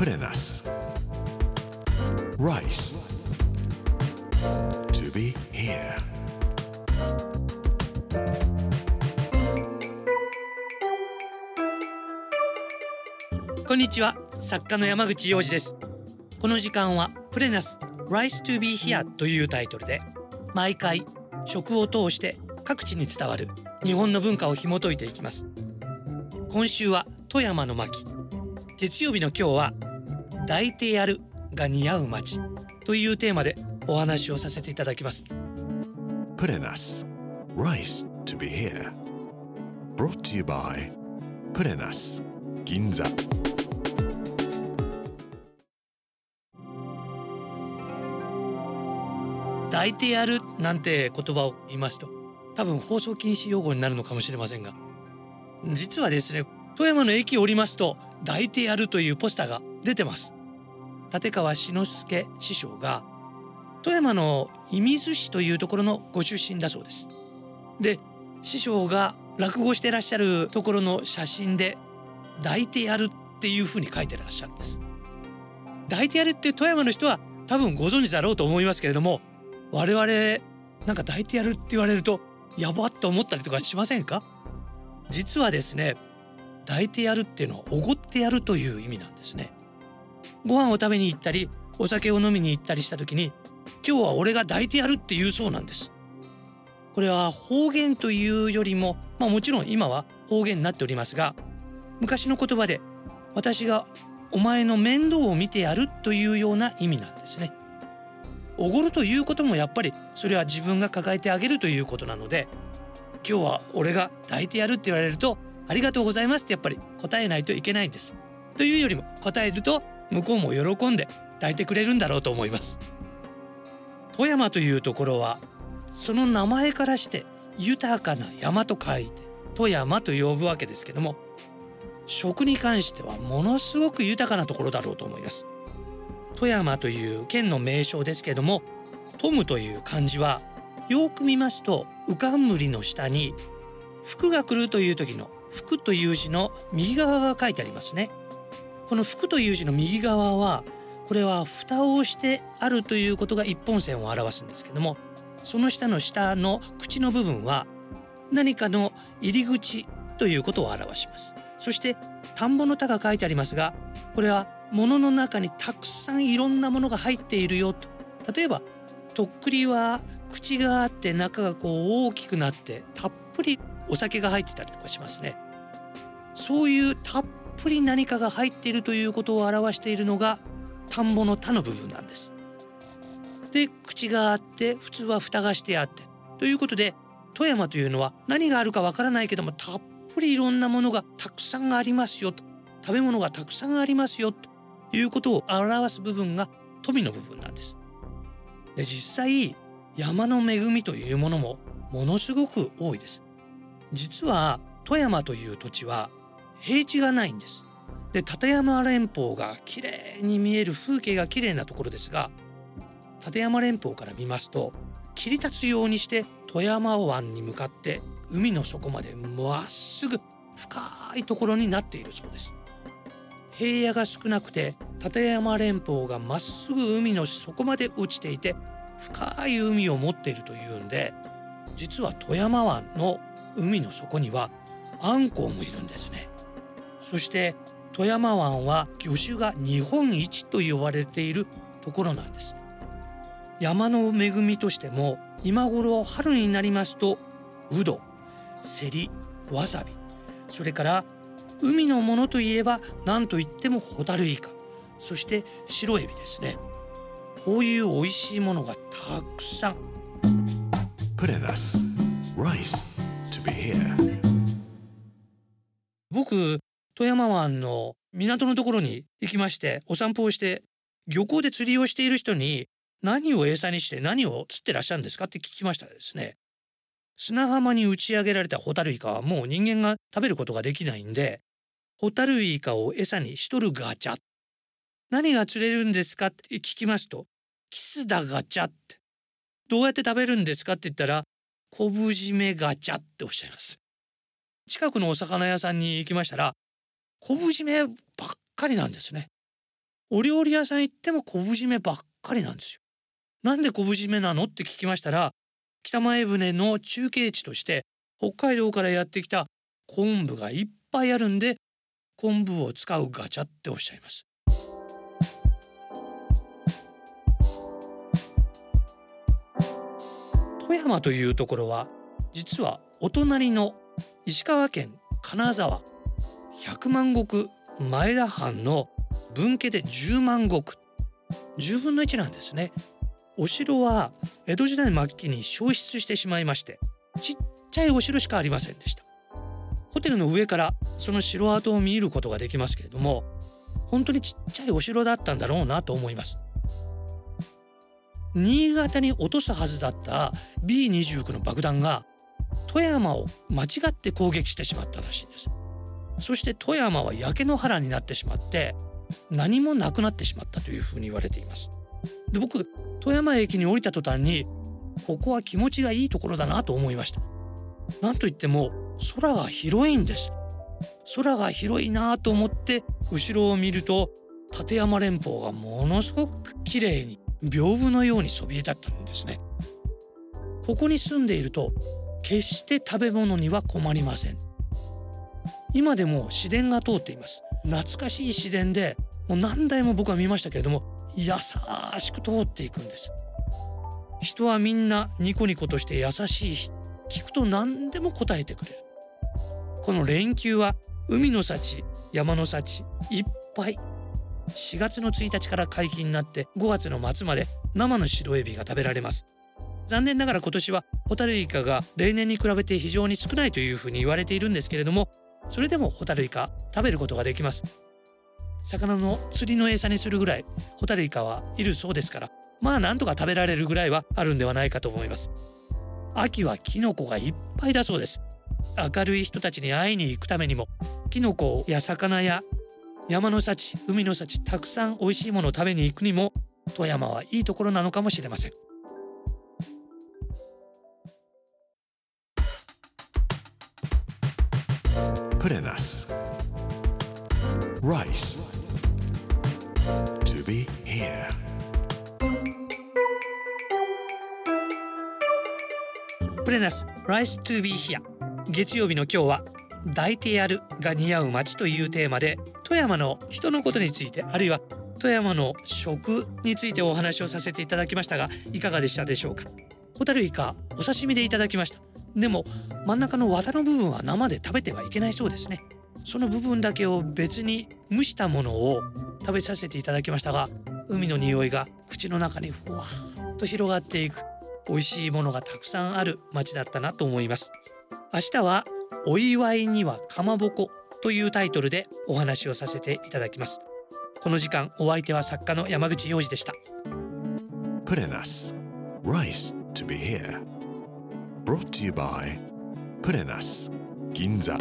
プレナス Rice. To be here. こんにちは作家の山口洋二ですこの時間はプレナス Rise to be here というタイトルで毎回食を通して各地に伝わる日本の文化を紐解いていきます今週は富山の巻月曜日の今日は抱いてやるが似合う街というテーマでお話をさせていただきます。プレナス Rice to be here. Brought to you by プレナス銀座抱いてやるなんて言葉を言いますと多分放送禁止用語になるのかもしれませんが実はですね富山の駅を降りますと抱いてやるというポスターが出てます立川志の輔師匠が富山の射水市というところのご出身だそうです。で師匠が落語してらっしゃるところの写真で抱いてやるっていうふうに書いてらっしゃるんです抱いてやるって富山の人は多分ご存知だろうと思いますけれども我々なんか抱いてやるって言われるとやばっと思ったりとかしませんか？実はですね抱いてやるっていうのはおごってやるという意味なんですね。ご飯を食べに行ったりお酒を飲みに行ったりした時に今日は俺が抱いてやるって言うそうなんです。これは方言というよりもまあもちろん今は方言になっておりますが昔の言葉で私がお前の面倒を見てやるというような意味なんですね。おごるということもやっぱりそれは自分が抱えてあげるということなので今日は俺が抱いてやるって言われるとありがとうございますってやっぱり答えないといけないんです。というよりも答えると向こうも喜んで抱いてくれるんだろうと思います。富山というところはその名前からして豊かな山と書いて富山と呼ぶわけですけども食に関してはものすごく豊かなところだろうと思います。富山という県の名称ですけどもトムという漢字はよく見ますと浮かんむりの下に福が来るという時の福という字の右側が書いてありますね。この福という字の右側はこれは蓋をしてあるということが一本線を表すんですけどもその下の下の口の部分は何かの入り口ということを表します。そして田んぼの田が書いてありますがこれは物の中にたくさんいろんなものが入っているよと。例えばとっくりは口があって中がこう大きくなってたっぷりお酒が入ってたりとかしますね。そういうたっぷり何かが入っているということを表しているのが田んぼの田の部分なんです。で口があって普通は蓋がしてあってということで富山というのは何があるかわからないけどもたっぷりいろんなものがたくさんありますよと。食べ物がたくさんありますよと。いうことを表す部分が富の部分なんです。で実際山の恵みというものもものすごく多いです。実は富山という土地は平地がないんです。で立山連峰が綺麗に見える風景が綺麗なところですが立山連峰から見ますと切り立つようにして富山湾に向かって海の底までまっすぐ深いところになっているそうです。平野が少なくて立山連峰がまっすぐ海の底まで落ちていて深い海を持っているというんで実は富山湾の海の底にはアンコウもいるんですね。そして富山湾は魚種が日本一と呼ばれているところなんです。山の恵みとしても今頃春になりますとウド、セリ、わさびそれから海のものといえば何といってもホタルイカそして白エビですね。こういう美味しいものがたくさん。僕富山湾の港のところに行きましてお散歩をして漁港で釣りをしている人に何を餌にして何を釣ってらっしゃるんですかって聞きましたらですね砂浜に打ち上げられたホタルイカはもう人間が食べることができないんでホタルイカを餌にしとるガチャ。何が釣れるんですかって聞きますとキスダガチャって。どうやって食べるんですかって言ったら昆布締めガチャっておっしゃいます。近くのお魚屋さんに行きましたら昆布締めばっかりなんですねお料理屋さん行っても昆布締めばっかりなんですよ。なんで昆布締めなのって聞きましたら北前船の中継地として北海道からやってきた昆布がいっぱいあるんで昆布を使うガチャっておっしゃいます。富山というところは実はお隣の石川県金沢百万石前田藩の分家で10万石。10分の1なんですね。お城は江戸時代末期に消失してしまいましてちっちゃいお城しかありませんでした。ホテルの上からその城跡を見ることができますけれども本当にちっちゃいお城だったんだろうなと思います。新潟に落とすはずだった B29 の爆弾が富山を間違って攻撃してしまったらしいんです。そして富山は焼け野原になってしまって何もなくなってしまったというふうに言われています。で僕富山駅に降りた途端にここは気持ちがいいところだなと思いました。なんといっても空が広いんです。空が広いなと思って後ろを見ると立山連峰がものすごく綺麗に屏風のようにそびえ立ったんですね。ここに住んでいると決して食べ物には困りません。今でも市電が通っています。懐かしい市電でもう何台も僕は見ましたけれども優しく通っていくんです。人はみんなニコニコとして優しい。聞くと何でも答えてくれる。この連休は海の幸山の幸いっぱい。4月の1日から解禁になって5月の末まで生の白エビが食べられます。残念ながら今年はホタルイカが例年に比べて非常に少ないというふうに言われているんですけれどもそれでもホタルイカ食べることができます。魚の釣りの餌にするぐらいホタルイカはいるそうですから。まあなんとか食べられるぐらいはあるんではないかと思います。秋はキノコがいっぱいだそうです。明るい人たちに会いに行くためにもキノコや魚や山の幸海の幸たくさん美味しいものを食べに行くにも富山はいいところなのかもしれません。Put in us. Rice. To be here. プレナス Rice to be here 月曜日の今日は抱いてやるが似合う街というテーマで富山の人のことについてあるいは富山の食についてお話をさせていただきましたがいかがでしたでしょうか？ホタルイカお刺身でいただきましたでも真ん中の綿の部分は生で食べてはいけないそうですねその部分だけを別に蒸したものを食べさせていただきましたが海の匂いが口の中にふわっと広がっていく美味しいものがたくさんある街だったなと思います明日はお祝いにはかまぼこというタイトルでお話をさせていただきますこの時間お相手は作家の山口洋二でした Put in us. Rice to be here. Brought to you by プレナス銀座